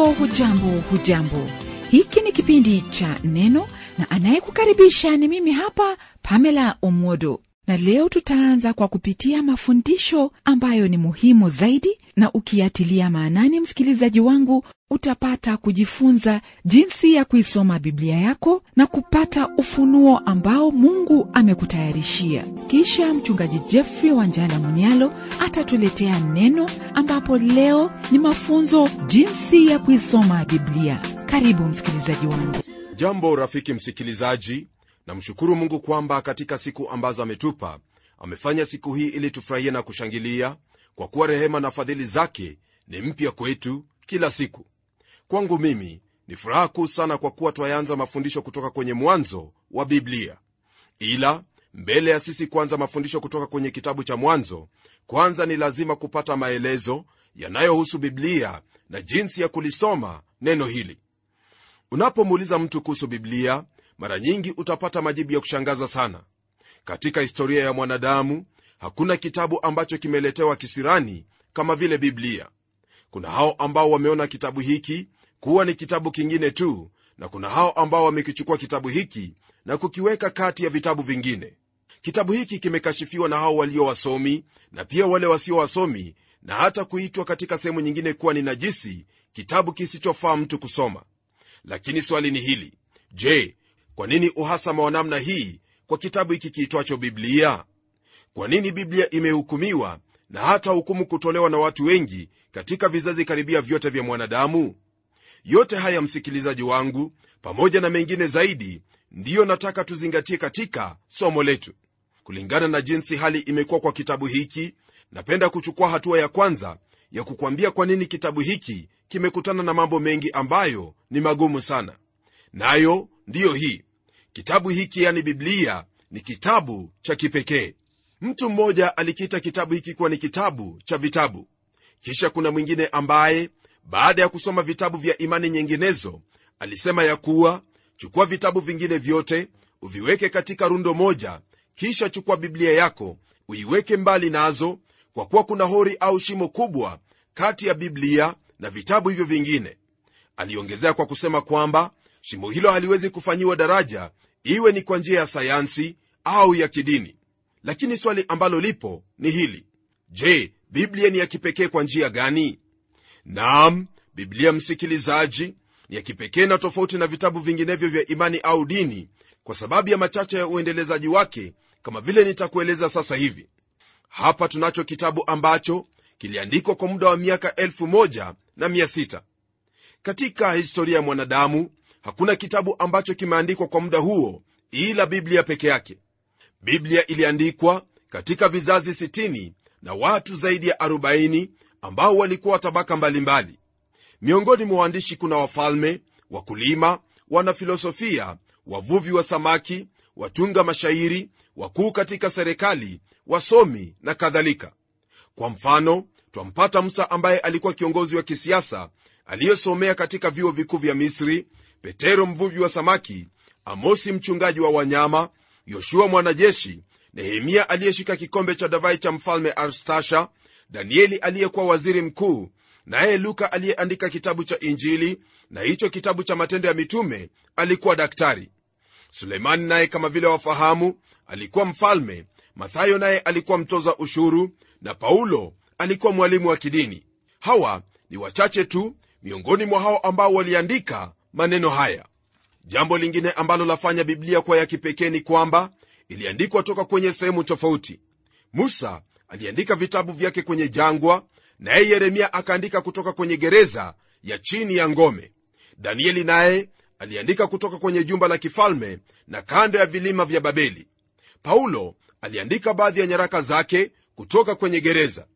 hujambo hujambo hujambo. Hiki ni kipindi cha neno na anayekukaribisha ni mimi hapa pamela omwodo na leo tutaanza kwa kupitia mafundisho ambayo ni muhimu zaidi na ukiatilia maanani msikilizaji wangu utapata kujifunza jinsi ya kuisoma biblia yako na kupata ufunuo ambao mungu amekutayarishia. Kisha mchungaji jeffrey Wanjala Munyalo atatuletea neno ambapo leo ni mafunzo jinsi ya kuisoma biblia. Karibu msikilizaji wangu. Jambo rafiki msikilizaji namshukuru mungu kwamba katika siku ambazo ametupa amefanya siku hii ili tufurahie na kushangilia kwa kuwa rehema na fadhili zake ni mpya kwetu kila siku. Kwangu mimi ni furaha kuu sana kwa kuwa twayanza mafundisho kutoka kwenye mwanzo wa biblia. Ila mbele ya sisi kuanza mafundisho kutoka kwenye kitabu cha mwanzo kwanza ni lazima kupata maelezo yanayohusu biblia na jinsi ya kulisoma neno hili. Unapomuuliza mtu kuhusu biblia mara nyingi utapata majibu ya kushangaza sana. Katika historia ya mwanadamu hakuna kitabu ambacho kimeletewa kisirani kama vile biblia. Kuna hao ambao wameona kitabu hiki kuwa ni kitabu kingine tu na kuna hao ambao wamekichukua kitabu hiki na kukiweka kati ya vitabu vingine. Kitabu hiki kimekashifiwa na hao walio wasomi na pia wale wasio wasomi na hata kuitwa katika sehemu nyingine kuwa ni najisi kitabu kisichofaa mtu kusoma. Lakini swali ni hili. Je kwa nini uhasama wa namna hii kwa kitabu hiki kiitwacho biblia? Kwa nini biblia imehukumiwa na hata hukumu kutolewa na watu wengi katika vizazi karibia vyote vya mwanadamu? Yote haya msikilizaji wangu pamoja na mengine zaidi ndiyo nataka tuzingatie katika somo letu. Kulingana na jinsi hali imekuwa kwa kitabu hiki napenda kuchukua hatua ya kwanza ya kukwambia kwa nini kitabu hiki kimekutana na mambo mengi ambayo ni magumu sana. Nayo ndiyo hii kitabu hiki yani biblia ni kitabu cha kipekee. Mtu mmoja alikiita kitabu hiki kuwa ni kitabu cha vitabu. Kisha kuna mwingine ambaye baada ya kusoma vitabu vya imani nyinginezo alisema ya kuwa chukua vitabu vingine vyote uviweke katika rundo moja kisha chukua biblia yako uiweke mbali nazo kwa kuwa kuna hori au shimo kubwa kati ya biblia na vitabu hivyo vingine. Aliongezea kwa kusema kwamba shimo hilo haliwezi kufanyiwa daraja iwe ni kwa njia ya sayansi au ya kidini. Lakini swali ambalo lipo ni hili. Je biblia ni ya kipekee kwa njia gani? Nam biblia msikilizaji ni ya kipekee na tofauti na vitabu vinginevyo vya imani au dini kwa sababu ya machache ya uendelezaji wake kama vile nitakueleza sasa hivi. Hapa tunacho kitabu ambacho kiliandikwa kwa muda wa miaka 16 katika historia ya mwanadamu hakuna kitabu ambacho kimeandikwa kwa muda huo ila biblia peke yake biblia iliandikwa katika vizazi 60 na watu zaidi ya 40 ambao walikuwa tabaka mbalimbali mbali. miongoni mwa waandishi kuna wafalme wakulima wanafilosofia wavuvi wa samaki watunga mashairi wakuu katika serikali wasomi na kadhalika kwa mfano twampata musa ambaye alikuwa kiongozi wa kisiasa aliyesomea katika vyuo vikuu vya misri petero mvuvi wa samaki amosi mchungaji wa wanyama yoshua mwanajeshi nehemia aliyeshika kikombe cha davai cha mfalme arstasha danieli aliyekuwa waziri mkuu naye luka aliyeandika kitabu cha injili na hicho kitabu cha matendo ya mitume alikuwa daktari. Suleimani naye kama vile wafahamu alikuwa mfalme mathayo naye alikuwa mtoza ushuru na paulo alikuwa mwalimu wa kidini. Hawa ni wachache tu miongoni mwa hao ambao waliandika maneno haya. Jambo lingine ambalo lafanya biblia kuwa ya kipekee ni kwamba iliandikwa toka kwenye sehemu tofauti. Musa aliandika vitabu vyake kwenye jangwa naye yeremia akaandika kutoka kwenye gereza ya chini ya ngome. Danieli naye aliandika kutoka kwenye jumba la kifalme na kando ya vilima vya babeli. Paulo aliandika baadhi ya nyaraka zake kutoka kwenye gereza.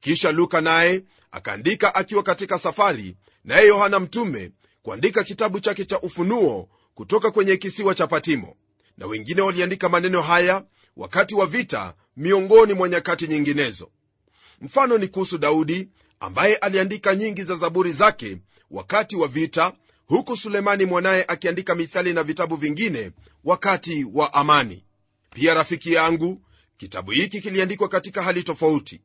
Kisha luka naye akaandika akiwa katika safari naye yohana mtume kuandika kitabu chake cha ufunuo kutoka kwenye kisiwa cha patimo. Na wengine waliandika maneno haya wakati wa vita miongoni mwa nyakati nyinginezo. Mfano ni kuhusu daudi ambaye aliandika nyingi za zaburi zake wakati wa vita huku sulemani mwanaye akiandika mithali na vitabu vingine wakati wa amani. Pia rafiki yangu kitabu hiki kiliandikwa katika hali tofauti.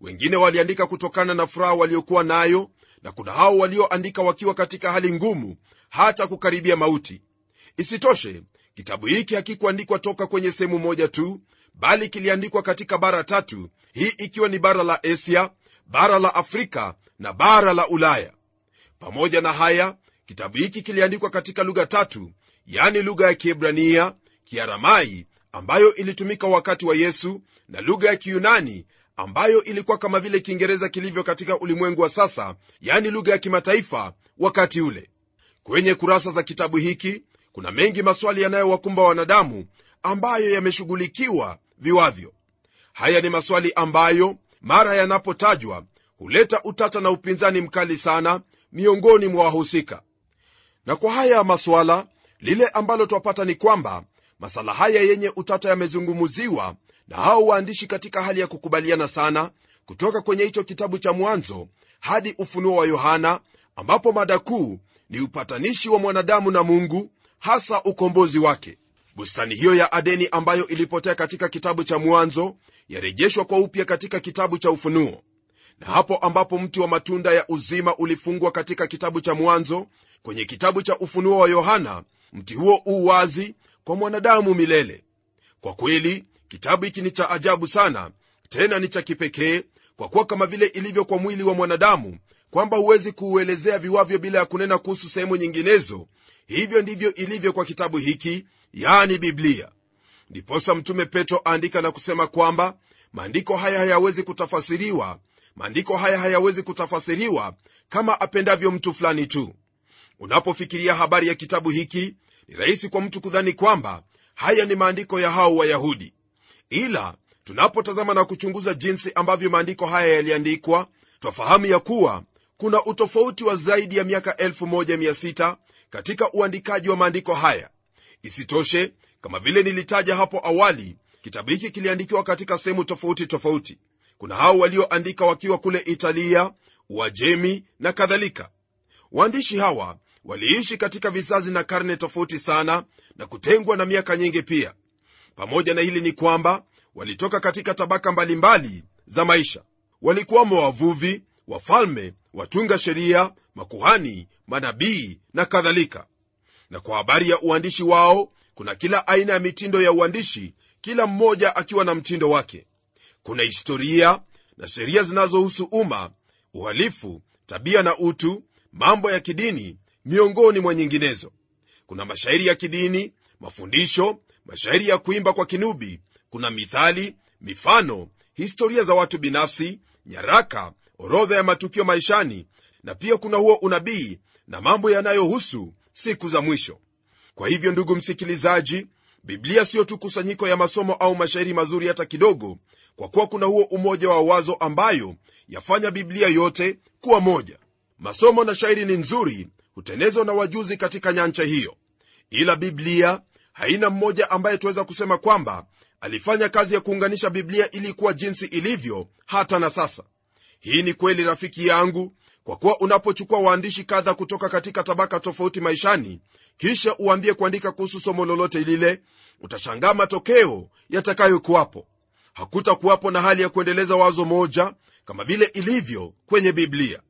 Wengine waliandika kutokana na furaha waliokuwa nayo na kuna hao walioandika wakiwa katika hali ngumu hata kukaribia mauti. Isitoshe kitabu hiki hakikuandikwa toka kwenye sehemu moja tu bali kiliandikwa katika bara tatu hii ikiwa ni bara la asia bara la afrika na bara la ulaya. Pamoja na haya kitabu hiki kiliandikwa katika lugha tatu yani lugha ya kiebrania kiaramai ambayo ilitumika wakati wa yesu na lugha ya kiyunani ambayo ilikuwa kama vile kiingereza kilivyo katika ulimwengu wa sasa yani lugha ya kimataifa wakati ule. Kwenye kurasa za kitabu hiki kuna mengi maswali yanayowakumba wanadamu ambayo yameshughulikiwa viwavyo. Haya ni maswali ambayo mara yanapotajwa huleta utata na upinzani mkali sana miongoni mwa wahusika. Na kwa haya maswala lile ambalo twapata ni kwamba masala haya yenye utata yamezungumuziwa na hao waandishi katika hali ya kukubaliana sana kutoka kwenye hicho kitabu cha mwanzo hadi ufunuo wa yohana ambapo mada kuu ni upatanishi wa mwanadamu na mungu hasa ukombozi wake. Bustani hiyo ya adeni ambayo ilipotea katika kitabu cha mwanzo yarejeshwa kwa upya katika kitabu cha ufunuo. Na hapo ambapo mti wa matunda ya uzima ulifungwa katika kitabu cha mwanzo kwenye kitabu cha ufunuo wa yohana mti huo u wazi kwa mwanadamu milele. Kwa kweli kitabu hiki ni cha ajabu sana tena ni cha kipekee kwa kuwa kama vile ilivyo kwa mwili wa mwanadamu kwamba huwezi kuuelezea viwavyo bila ya kunena kuhusu sehemu nyinginezo. Hivyo ndivyo ilivyo kwa kitabu hiki yani biblia. Ndiposa mtume petro aandika na kusema kwamba maandiko haya hayawezi kutafasiriwa maandiko haya hayawezi kutafasiriwa kama apendavyo mtu fulani tu. Unapofikiria habari ya kitabu hiki ni rahisi kwa mtu kudhani kwamba haya ni maandiko ya hao wayahudi ila tunapotazama na kuchunguza jinsi ambavyo maandiko haya yaliandikwa twafahamu ya kuwa kuna utofauti wa zaidi ya miaka 1600 katika uandikaji wa maandiko haya. Isitoshe kama vile nilitaja hapo awali kitabu hiki kiliandikiwa katika sehemu tofauti tofauti. Kuna hao walioandika wakiwa kule italia uajemi na kadhalika. Waandishi hawa waliishi katika vizazi na karne tofauti sana na kutengwa na miaka nyingi pia pamoja na hili ni kwamba walitoka katika tabaka mbalimbali mbali za maisha. Walikuwamo wavuvi wafalme watunga sheria makuhani manabii na kadhalika. Na kwa habari ya uandishi wao kuna kila aina ya mitindo ya uandishi kila mmoja akiwa na mtindo wake. Kuna historia na sheria zinazohusu umma uhalifu tabia na utu mambo ya kidini miongoni mwa nyinginezo. Kuna mashairi ya kidini mafundisho mashairi ya kuimba kwa kinubi. Kuna mithali mifano historia za watu binafsi nyaraka orodha ya matukio maishani na pia kuna huo unabii na mambo yanayohusu siku za mwisho. Kwa hivyo ndugu msikilizaji biblia siyo tu kusanyiko ya masomo au mashairi mazuri hata kidogo kwa kuwa kuna huo umoja wa wazo ambayo yafanya biblia yote kuwa moja. Masomo na shairi ni nzuri hutenezwa na wajuzi katika nyancha hiyo. Ila biblia haina mmoja ambaye tuweza kusema kwamba alifanya kazi ya kuunganisha biblia ili kuwa jinsi ilivyo hata na sasa. Hii ni kweli rafiki yangu kwa kuwa unapochukua waandishi kadha kutoka katika tabaka tofauti maishani kisha uambie kuandika kuhusu somo lolote lile utashangaa matokeo yatakayokuwapo. Hakutakuwapo na hali ya kuendeleza wazo moja kama vile ilivyo kwenye biblia.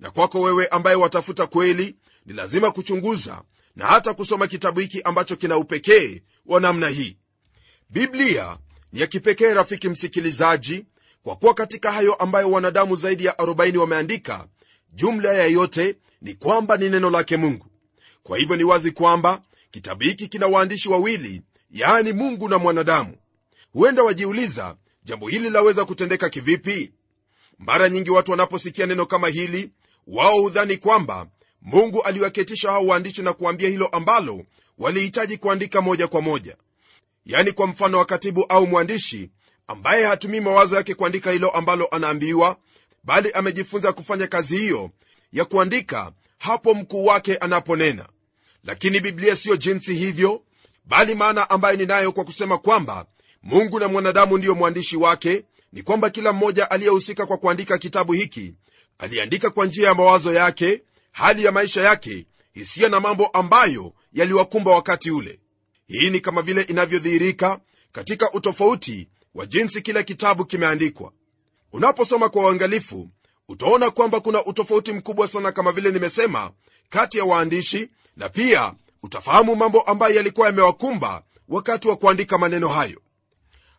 Na kwako wewe ambaye watafuta kweli ni lazima kuchunguza na hata kusoma kitabu hiki ambacho kina upekee wa namna hii. Biblia ni ya kipekee rafiki msikilizaji kwa kuwa katika hayo ambayo wanadamu zaidi ya 40 wameandika jumla ya yote ni kwamba ni neno lake mungu. Kwa hivyo ni wazi kwamba kitabu hiki kina waandishi wawili yaani mungu na mwanadamu. Huenda wajiuliza jambo hili laweza kutendeka kivipi? Mara nyingi watu wanaposikia neno kama hili wao hudhani kwamba mungu aliwaketisha hao waandishi na kuambia hilo ambalo walihitaji kuandika moja kwa moja. Yaani kwa mfano wa katibu au mwandishi ambaye hatumii mawazo yake kuandika hilo ambalo anaambiwa bali amejifunza kufanya kazi hiyo ya kuandika hapo mkuu wake anaponena. Lakini biblia siyo jinsi hivyo bali maana ambayo ninayo kwa kusema kwamba mungu na mwanadamu ndiyo mwandishi wake ni kwamba kila mmoja aliyehusika kwa kuandika kitabu hiki aliandika kwa njia ya mawazo yake hali ya maisha yake hisia na mambo ambayo yaliwakumba wakati ule. Hii ni kama vile inavyodhihirika katika utofauti wa jinsi kila kitabu kimeandikwa. Unaposoma kwa uangalifu utaona kwamba kuna utofauti mkubwa sana kama vile nimesema kati ya waandishi na pia utafahamu mambo ambayo yalikuwa yamewakumba wakati wa kuandika maneno hayo.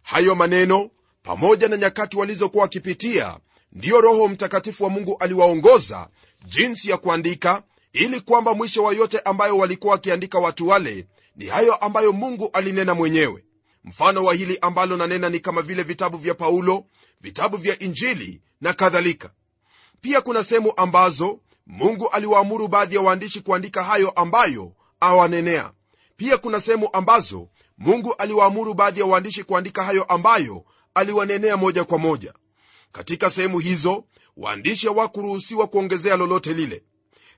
Hayo maneno pamoja na nyakati walizokuwa wakipitia ndiyo roho mtakatifu wa mungu aliwaongoza jinsi ya kuandika ili kwamba mwisho wa yote ambayo walikuwa wakiandika watu wale ni hayo ambayo mungu alinena mwenyewe. Mfano wa hili ambalo nanena ni kama vile vitabu vya paulo vitabu vya injili na kadhalika. Pia kuna sehemu ambazo mungu aliwaamuru baadhi ya waandishi kuandika hayo ambayo awanenea. Pia kuna sehemu ambazo mungu aliwaamuru baadhi ya waandishi kuandika hayo ambayo aliwanenea moja kwa moja katika sehemu hizo waandishi hawakuruhusiwa kuongezea lolote lile.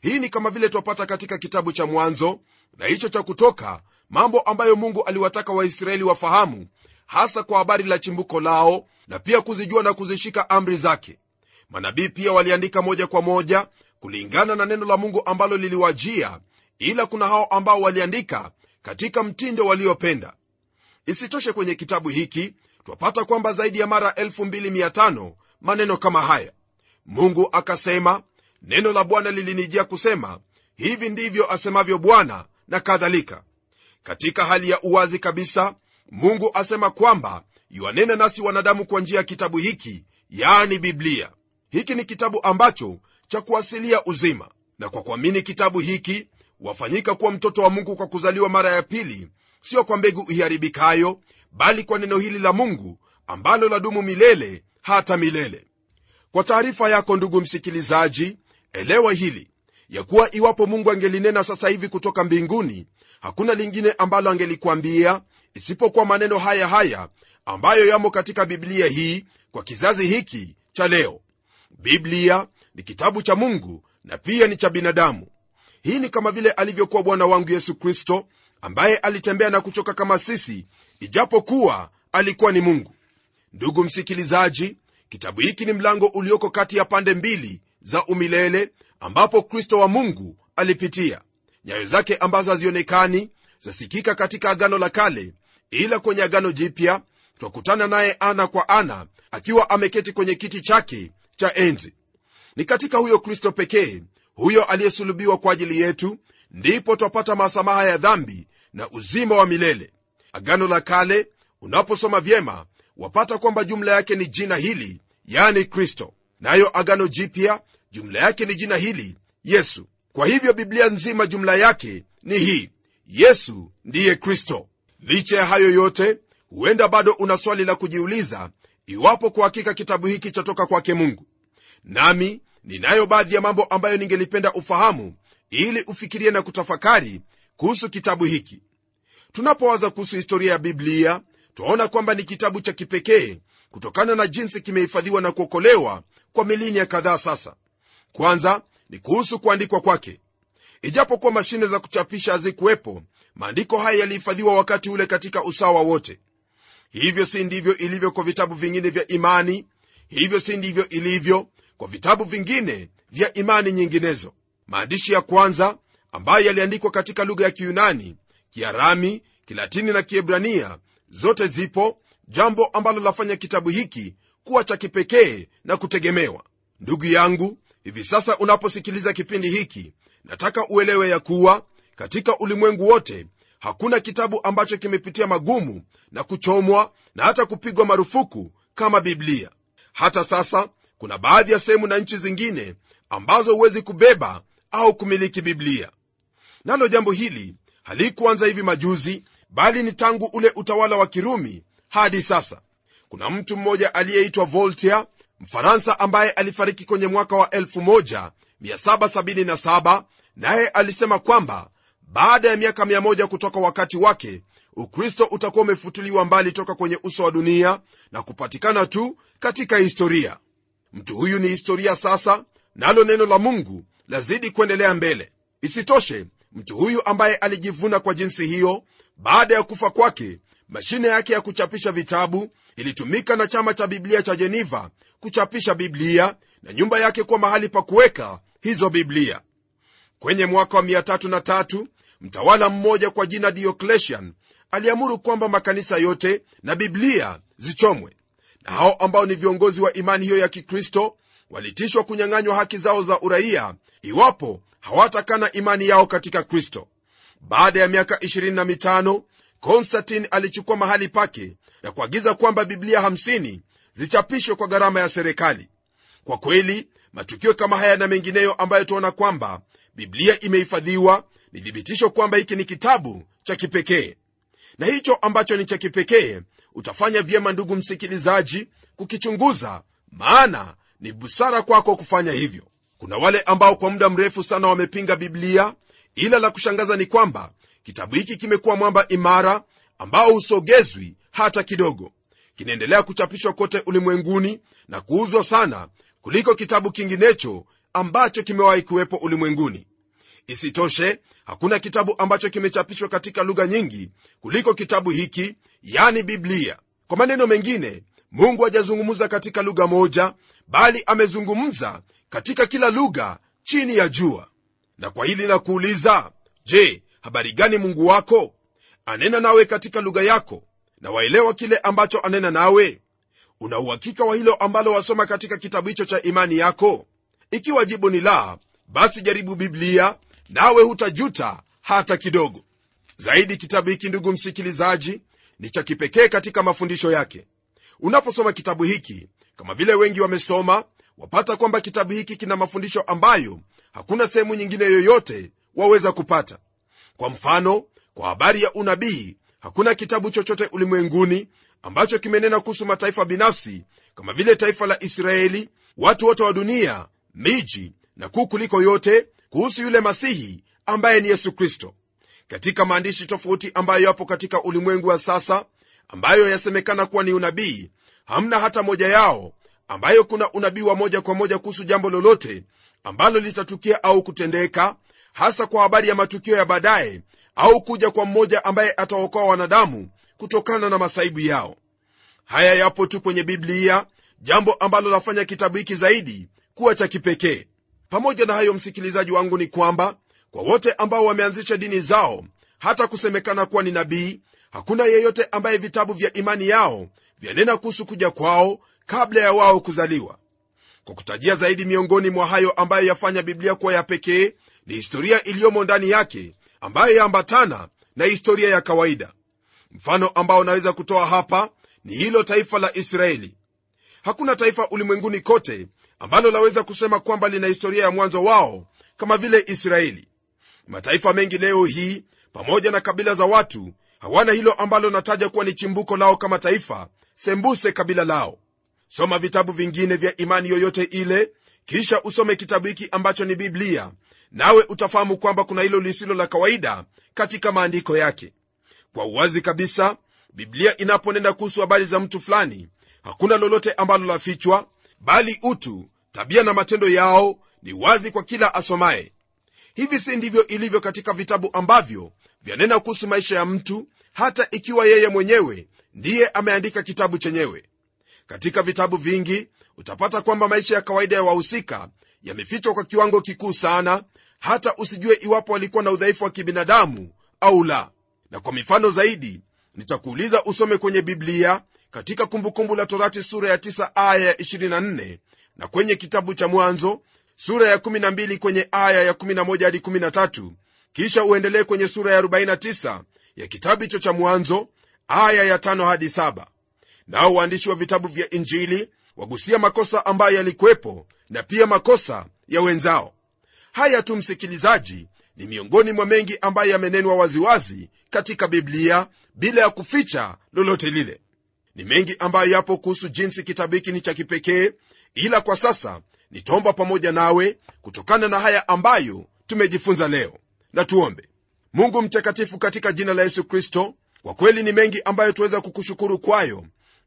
Hii ni kama vile twapata katika kitabu cha mwanzo na hicho cha kutoka mambo ambayo mungu aliwataka waisraeli wafahamu hasa kwa habari la chimbuko lao na pia kuzijua na kuzishika amri zake. Manabii pia waliandika moja kwa moja kulingana na neno la mungu ambalo liliwajia ila kuna hao ambao waliandika katika mtindo waliopenda. Isitoshe kwenye kitabu hiki twapata kwamba zaidi ya mara 25 maneno kama haya. Mungu akasema neno la bwana lilinijia kusema hivi ndivyo asemavyo bwana na kadhalika. Katika hali ya uwazi kabisa mungu asema kwamba yuanena nasi wanadamu kwa njia ya kitabu hiki yaani biblia. Hiki ni kitabu ambacho cha kuasilia uzima. Na kwa kuamini kitabu hiki wafanyika kuwa mtoto wa mungu kwa kuzaliwa mara ya pili sio kwa mbegu iharibikayo bali kwa neno hili la mungu ambalo ladumu milele hata milele. Kwa taarifa yako ndugu msikilizaji elewa hili ya kuwa iwapo mungu angelinena sasa hivi kutoka mbinguni hakuna lingine ambalo angelikwambia isipokuwa maneno haya haya ambayo yamo katika biblia hii kwa kizazi hiki cha leo. Biblia ni kitabu cha mungu na pia ni cha binadamu. Hii ni kama vile alivyokuwa bwana wangu yesu kristo ambaye alitembea na kuchoka kama sisi ijapokuwa alikuwa ni mungu. Ndugu msikilizaji kitabu hiki ni mlango ulioko kati ya pande mbili za umilele ambapo kristo wa mungu alipitia. Nyayo zake ambazo hazionekani zasikika katika agano la kale ila kwenye agano jipya twakutana naye ana kwa ana akiwa ameketi kwenye kiti chake cha enzi. Ni katika huyo kristo pekee huyo aliyesulubiwa kwa ajili yetu ndipo twapata masamaha ya dhambi na uzima wa milele. Agano la kale unaposoma vyema wapata kwamba jumla yake ni jina hili yani kristo. Nayo agano jipya jumla yake ni jina hili yesu. Kwa hivyo biblia nzima jumla yake ni hii yesu ndiye kristo. Licha ya hayo yote huenda bado una swali la kujiuliza iwapo kwa hakika kitabu hiki chatoka kwake mungu. Nami ninayo baadhi ya mambo ambayo ningelipenda ufahamu ili ufikirie na kutafakari kuhusu kitabu hiki. Tunapowaza kuhusu historia ya biblia twaona kwamba ni kitabu cha kipekee kutokana na jinsi kimehifadhiwa na kuokolewa kwa milinia kadhaa sasa. Kwanza ni kuhusu kuandikwa kwake. Ijapokuwa mashine za kuchapisha hazikuwepo maandiko haya yalihifadhiwa wakati ule katika usawa wote. Hivyo si ndivyo ilivyo kwa vitabu vingine vya imani hivyo si ndivyo ilivyo kwa vitabu vingine vya imani nyinginezo. Maandishi ya kwanza ambayo yaliandikwa katika lugha ya kiyunani kiarami kilatini na kiebrania. Zote zipo jambo ambalo lafanya kitabu hiki kuwa cha kipekee na kutegemewa. Ndugu yangu hivi sasa unaposikiliza kipindi hiki nataka uelewe ya kuwa katika ulimwengu wote hakuna kitabu ambacho kimepitia magumu na kuchomwa na hata kupigwa marufuku kama biblia. Hata sasa kuna baadhi ya sehemu na nchi zingine ambazo huwezi kubeba au kumiliki biblia nalo jambo hili halikuanza hivi majuzi bali ni tangu ule utawala wa kirumi hadi sasa. Kuna mtu mmoja aliyeitwa voltaire mfaransa ambaye alifariki kwenye mwaka wa 1777 naye alisema kwamba baada ya miaka 100 kutoka wakati wake ukristo utakuwa umefutuliwa mbali toka kwenye uso wa dunia na kupatikana tu katika historia. Mtu huyu ni historia sasa nalo neno la mungu lazidi kuendelea mbele. Isitoshe mtu huyu ambaye alijivuna kwa jinsi hiyo baada ya kufa kwake mashine yake ya kuchapisha vitabu ilitumika na chama cha biblia cha jeniva kuchapisha biblia na nyumba yake kuwa mahali pa kuweka hizo biblia. Kwenye mwaka wa 33 mtawala mmoja kwa jina diocletian aliamuru kwamba makanisa yote na biblia zichomwe. Na hao ambao ni viongozi wa imani hiyo ya kikristo walitishwa kunyang'anywa haki zao za uraia iwapo hawatakana imani yao katika kristo. Baada ya miaka 25 konstantin alichukua mahali pake na kuagiza kwamba biblia 50 zichapishwe kwa gharama ya serikali. Kwa kweli matukio kama haya na mengineyo ambayo tuona kwamba biblia imehifadhiwa ni thibitisho kwamba hiki ni kitabu cha kipekee. Na hicho ambacho ni cha kipekee utafanya vyema ndugu msikilizaji kukichunguza maana ni busara kwako kufanya hivyo kuna wale ambao kwa muda mrefu sana wamepinga biblia ila la kushangaza ni kwamba kitabu hiki kimekuwa mwamba imara ambao husogezwi hata kidogo. Kinaendelea kuchapishwa kote ulimwenguni na kuuzwa sana kuliko kitabu kinginecho ambacho kimewahi kuwepo ulimwenguni. Isitoshe hakuna kitabu ambacho kimechapishwa katika lugha nyingi kuliko kitabu hiki yani biblia. Kwa maneno mengine mungu hajazungumza katika lugha moja bali amezungumza katika kila lugha chini ya jua. Na kwa hili la kuuliza je habari gani mungu wako? Anena nawe katika lugha yako na waelewa kile ambacho anena nawe. Una uhakika wa hilo ambalo wasoma katika kitabu hicho cha imani yako? Ikiwa jibu ni la basi jaribu biblia nawe hutajuta hata kidogo. Zaidi kitabu hiki ndugu msikilizaji ni cha kipekee katika mafundisho yake. Unaposoma kitabu hiki kama vile wengi wamesoma wapata kwamba kitabu hiki kina mafundisho ambayo hakuna sehemu nyingine yoyote waweza kupata. Kwa mfano kwa habari ya unabii hakuna kitabu chochote ulimwenguni ambacho kimenena kuhusu mataifa binafsi kama vile taifa la israeli watu wote wa dunia miji na kuu kuliko yote kuhusu yule masihi ambaye ni yesu kristo. Katika maandishi tofauti ambayo yapo katika ulimwengu wa sasa ambayo yasemekana kuwa ni unabii hamna hata moja yao ambayo kuna unabii wa moja kwa moja kuhusu jambo lolote ambalo litatukia au kutendeka hasa kwa habari ya matukio ya baadaye au kuja kwa mmoja ambaye ataokoa wanadamu kutokana na masaibu yao. Haya yapo tu kwenye biblia jambo ambalo lafanya kitabu hiki zaidi kuwa cha kipekee. Pamoja na hayo msikilizaji wangu ni kwamba kwa wote ambao wameanzisha dini zao hata kusemekana kuwa ni nabii hakuna yeyote ambaye vitabu vya imani yao vyanena kuhusu kuja kwao kabla ya wao kuzaliwa. Kwa kutajia zaidi miongoni mwa hayo ambayo yafanya biblia kuwa ya pekee ni historia iliyomo ndani yake ambayo yaambatana na historia ya kawaida. Mfano ambao unaweza kutoa hapa ni hilo taifa la israeli. Hakuna taifa ulimwenguni kote ambalo laweza kusema kwamba lina historia ya mwanzo wao kama vile israeli. Mataifa mengi leo hii pamoja na kabila za watu hawana hilo ambalo nataja kuwa ni chimbuko lao kama taifa sembuse kabila lao soma vitabu vingine vya imani yoyote ile kisha usome kitabu hiki ambacho ni biblia. Nawe utafahamu kwamba kuna hilo lisilo la kawaida katika maandiko yake. Kwa uwazi kabisa biblia inaponenda kuhusu habari za mtu fulani hakuna lolote ambalo lafichwa bali utu tabia na matendo yao ni wazi kwa kila asomaye. Hivi si ndivyo ilivyo katika vitabu ambavyo vyanena kuhusu maisha ya mtu hata ikiwa yeye mwenyewe ndiye ameandika kitabu chenyewe katika vitabu vingi utapata kwamba maisha ya kawaida ya wahusika yamefichwa kwa kiwango kikuu sana hata usijue iwapo walikuwa na udhaifu wa kibinadamu au la. Na kwa mifano zaidi nitakuuliza usome kwenye biblia katika kumbukumbu la torati sura ya 9 aya ya 24 na kwenye kitabu cha mwanzo sura ya 12 kwenye aya ya 11 hadi 13 kisha uendelee kwenye sura ya 49 ya kitabu hicho cha mwanzo aya ya 5 hadi 7 nao waandishi wa vitabu vya injili wagusia makosa ambayo yalikuwepo na pia makosa ya wenzao. Haya tu msikilizaji ni miongoni mwa mengi ambayo yamenenwa waziwazi katika biblia bila ya kuficha lolote lile. Ni mengi ambayo yapo kuhusu jinsi kitabu hiki ni cha kipekee ila kwa sasa nitaomba pamoja nawe kutokana na haya ambayo tumejifunza leo. Na tuombe. Mungu mtakatifu katika jina la yesu kristo kwa kweli ni mengi ambayo tuweza kukushukuru kwayo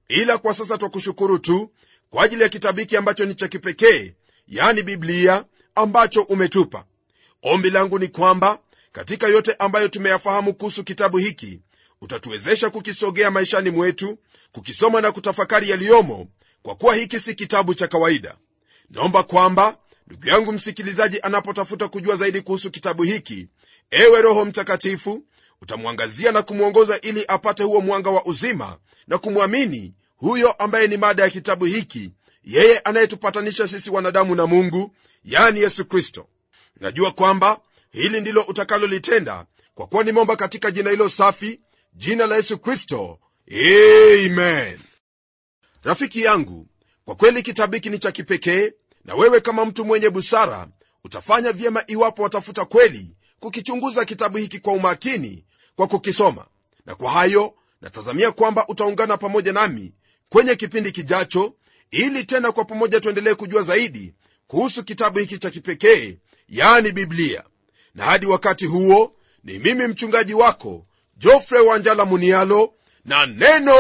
ila kwa sasa twakushukuru tu kwa ajili ya kitabu hiki ambacho ni cha kipekee yani biblia ambacho umetupa. Ombi langu ni kwamba katika yote ambayo tumeyafahamu kuhusu kitabu hiki utatuwezesha kukisogea maishani mwetu kukisoma na kutafakari yaliyomo kwa kuwa hiki si kitabu cha kawaida. Naomba kwamba ndugu yangu msikilizaji anapotafuta kujua zaidi kuhusu kitabu hiki ewe roho mtakatifu utamwangazia na kumwongoza ili apate huo mwanga wa uzima na kumwamini huyo ambaye ni mada ya kitabu hiki yeye anayetupatanisha sisi wanadamu na mungu yani yesu kristo. Najua kwamba hili ndilo utakalolitenda kwa kuwa nimeomba katika jina hilo safi jina la yesu kristo. Amen. Rafiki yangu kwa kweli kitabu hiki ni cha kipekee na wewe kama mtu mwenye busara utafanya vyema iwapo watafuta kweli kukichunguza kitabu hiki kwa umakini kwa kukisoma. Na kwa hayo natazamia kwamba utaungana pamoja nami kwenye kipindi kijacho ili tena kwa pamoja tuendelee kujua zaidi kuhusu kitabu hiki cha kipekee yani biblia. Na hadi wakati huo ni mimi mchungaji wako jofre wanjala munialo na neno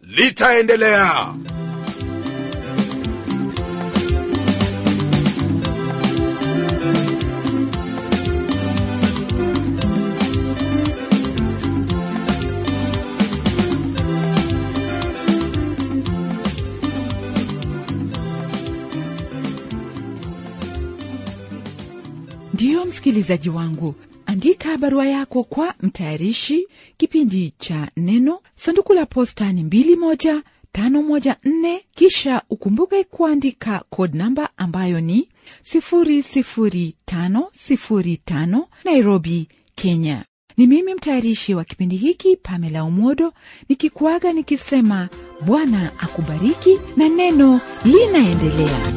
litaendelea msikilizaji wangu andika barua yako kwa mtayarishi kipindi cha neno sanduku la posta ni 2154 kisha ukumbuke kuandika code namba ambayo ni 00505 nairobi kenya. Ni mimi mtayarishi wa kipindi hiki pamela umodo nikikuaga nikisema bwana akubariki na neno linaendelea